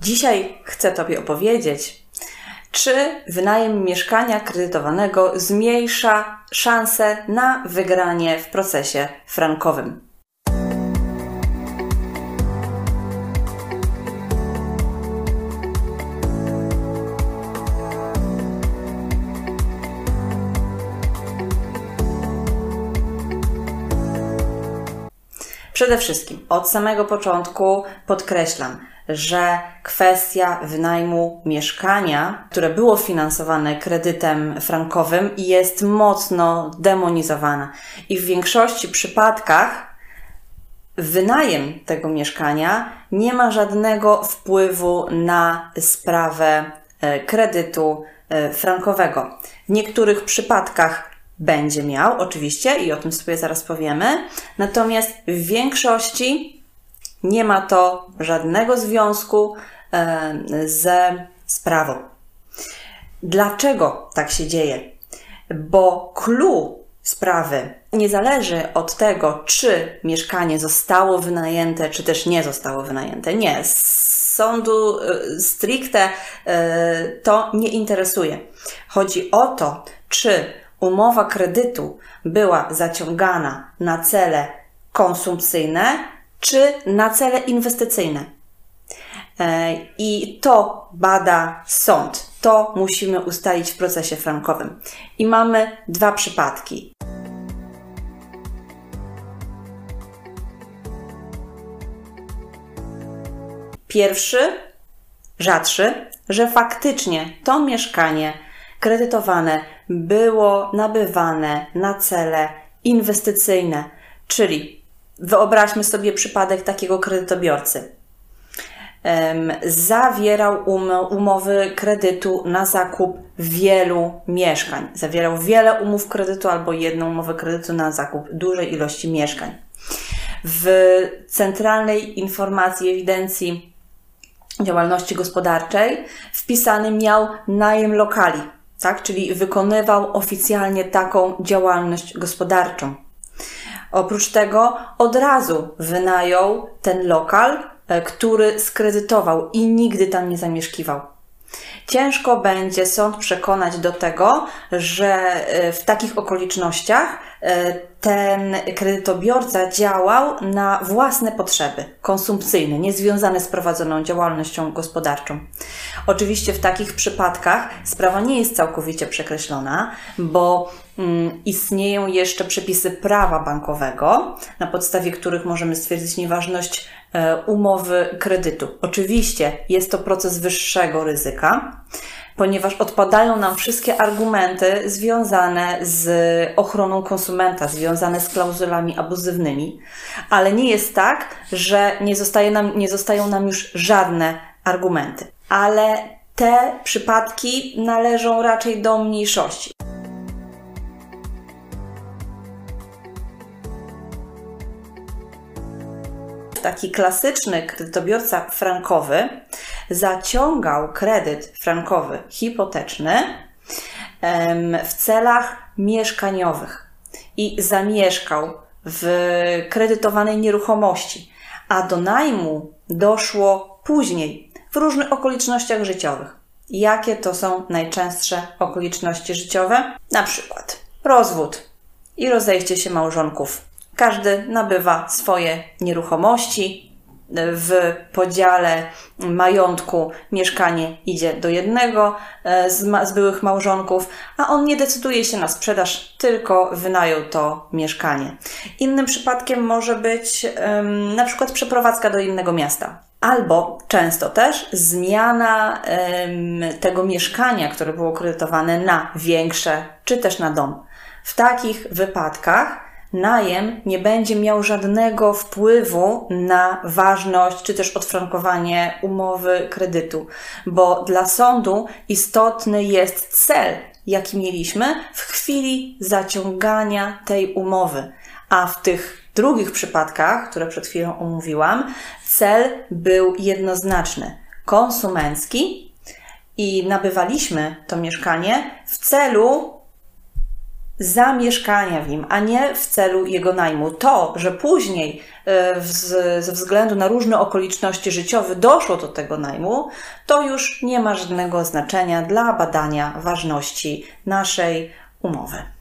Dzisiaj chcę Tobie opowiedzieć, czy wynajem mieszkania kredytowanego zmniejsza szanse na wygranie w procesie frankowym. Przede wszystkim od samego początku podkreślam, że kwestia wynajmu mieszkania, które było finansowane kredytem frankowym, jest mocno demonizowana. I w większości przypadkach wynajem tego mieszkania nie ma żadnego wpływu na sprawę e, kredytu e, frankowego. W niektórych przypadkach będzie miał, oczywiście, i o tym sobie zaraz powiemy. Natomiast w większości nie ma to żadnego związku e, ze sprawą. Dlaczego tak się dzieje? Bo clue sprawy nie zależy od tego, czy mieszkanie zostało wynajęte, czy też nie zostało wynajęte. Nie, sądu e, stricte e, to nie interesuje. Chodzi o to, czy umowa kredytu była zaciągana na cele konsumpcyjne czy na cele inwestycyjne. E, I to bada sąd. To musimy ustalić w procesie frankowym. I mamy dwa przypadki. Pierwszy, rzadszy, że faktycznie to mieszkanie kredytowane było nabywane na cele inwestycyjne, czyli wyobraźmy sobie przypadek takiego kredytobiorcy. Zawierał um, umowy kredytu na zakup wielu mieszkań. Zawierał wiele umów kredytu albo jedną umowę kredytu na zakup dużej ilości mieszkań. W centralnej informacji ewidencji działalności gospodarczej wpisany miał najem lokali tak? czyli wykonywał oficjalnie taką działalność gospodarczą. Oprócz tego od razu wynajął ten lokal, e, który skredytował i nigdy tam nie zamieszkiwał. Ciężko będzie sąd przekonać do tego, że e, w takich okolicznościach e, ten kredytobiorca działał na własne potrzeby konsumpcyjne, niezwiązane z prowadzoną działalnością gospodarczą. Oczywiście w takich przypadkach sprawa nie jest całkowicie przekreślona, bo mm, istnieją jeszcze przepisy prawa bankowego, na podstawie których możemy stwierdzić nieważność umowy kredytu. Oczywiście jest to proces wyższego ryzyka, ponieważ odpadają nam wszystkie argumenty związane z ochroną konsumenta, związane z klauzulami abuzywnymi, ale nie jest tak, że nie, zostaje nam, nie zostają nam już żadne argumenty. Ale te przypadki należą raczej do mniejszości. Taki klasyczny kredytobiorca frankowy zaciągał kredyt frankowy hipoteczny w celach mieszkaniowych i zamieszkał w kredytowanej nieruchomości, a do najmu doszło później w różnych okolicznościach życiowych. Jakie to są najczęstsze okoliczności życiowe? Na przykład rozwód i rozejście się małżonków. Każdy nabywa swoje nieruchomości, w podziale majątku mieszkanie idzie do jednego e, z, z, byłych małżonków, a on nie decyduje się na sprzedaż, tylko wynajął to mieszkanie. Innym przypadkiem może być um, na przykład przeprowadzka do innego miasta. Albo często też zmiana tego mieszkania, które było kredytowane na większe, czy też na dom. W takich wypadkach najem nie będzie miał żadnego wpływu na ważność czy też odfrankowanie umowy kredytu, bo dla sądu istotny jest cel, jaki mieliśmy w chwili zaciągania tej umowy. A w tych drugich przypadkach, które przed chwilą omówiłam, cel był jednoznaczny konsumencki i nabywaliśmy to mieszkanie w celu zamieszkania w nim, a nie w celu jego najmu. To, że później e, ze względu na różne okoliczności życiowe doszło do tego najmu, to już nie ma żadnego znaczenia dla badania ważności naszej umowy.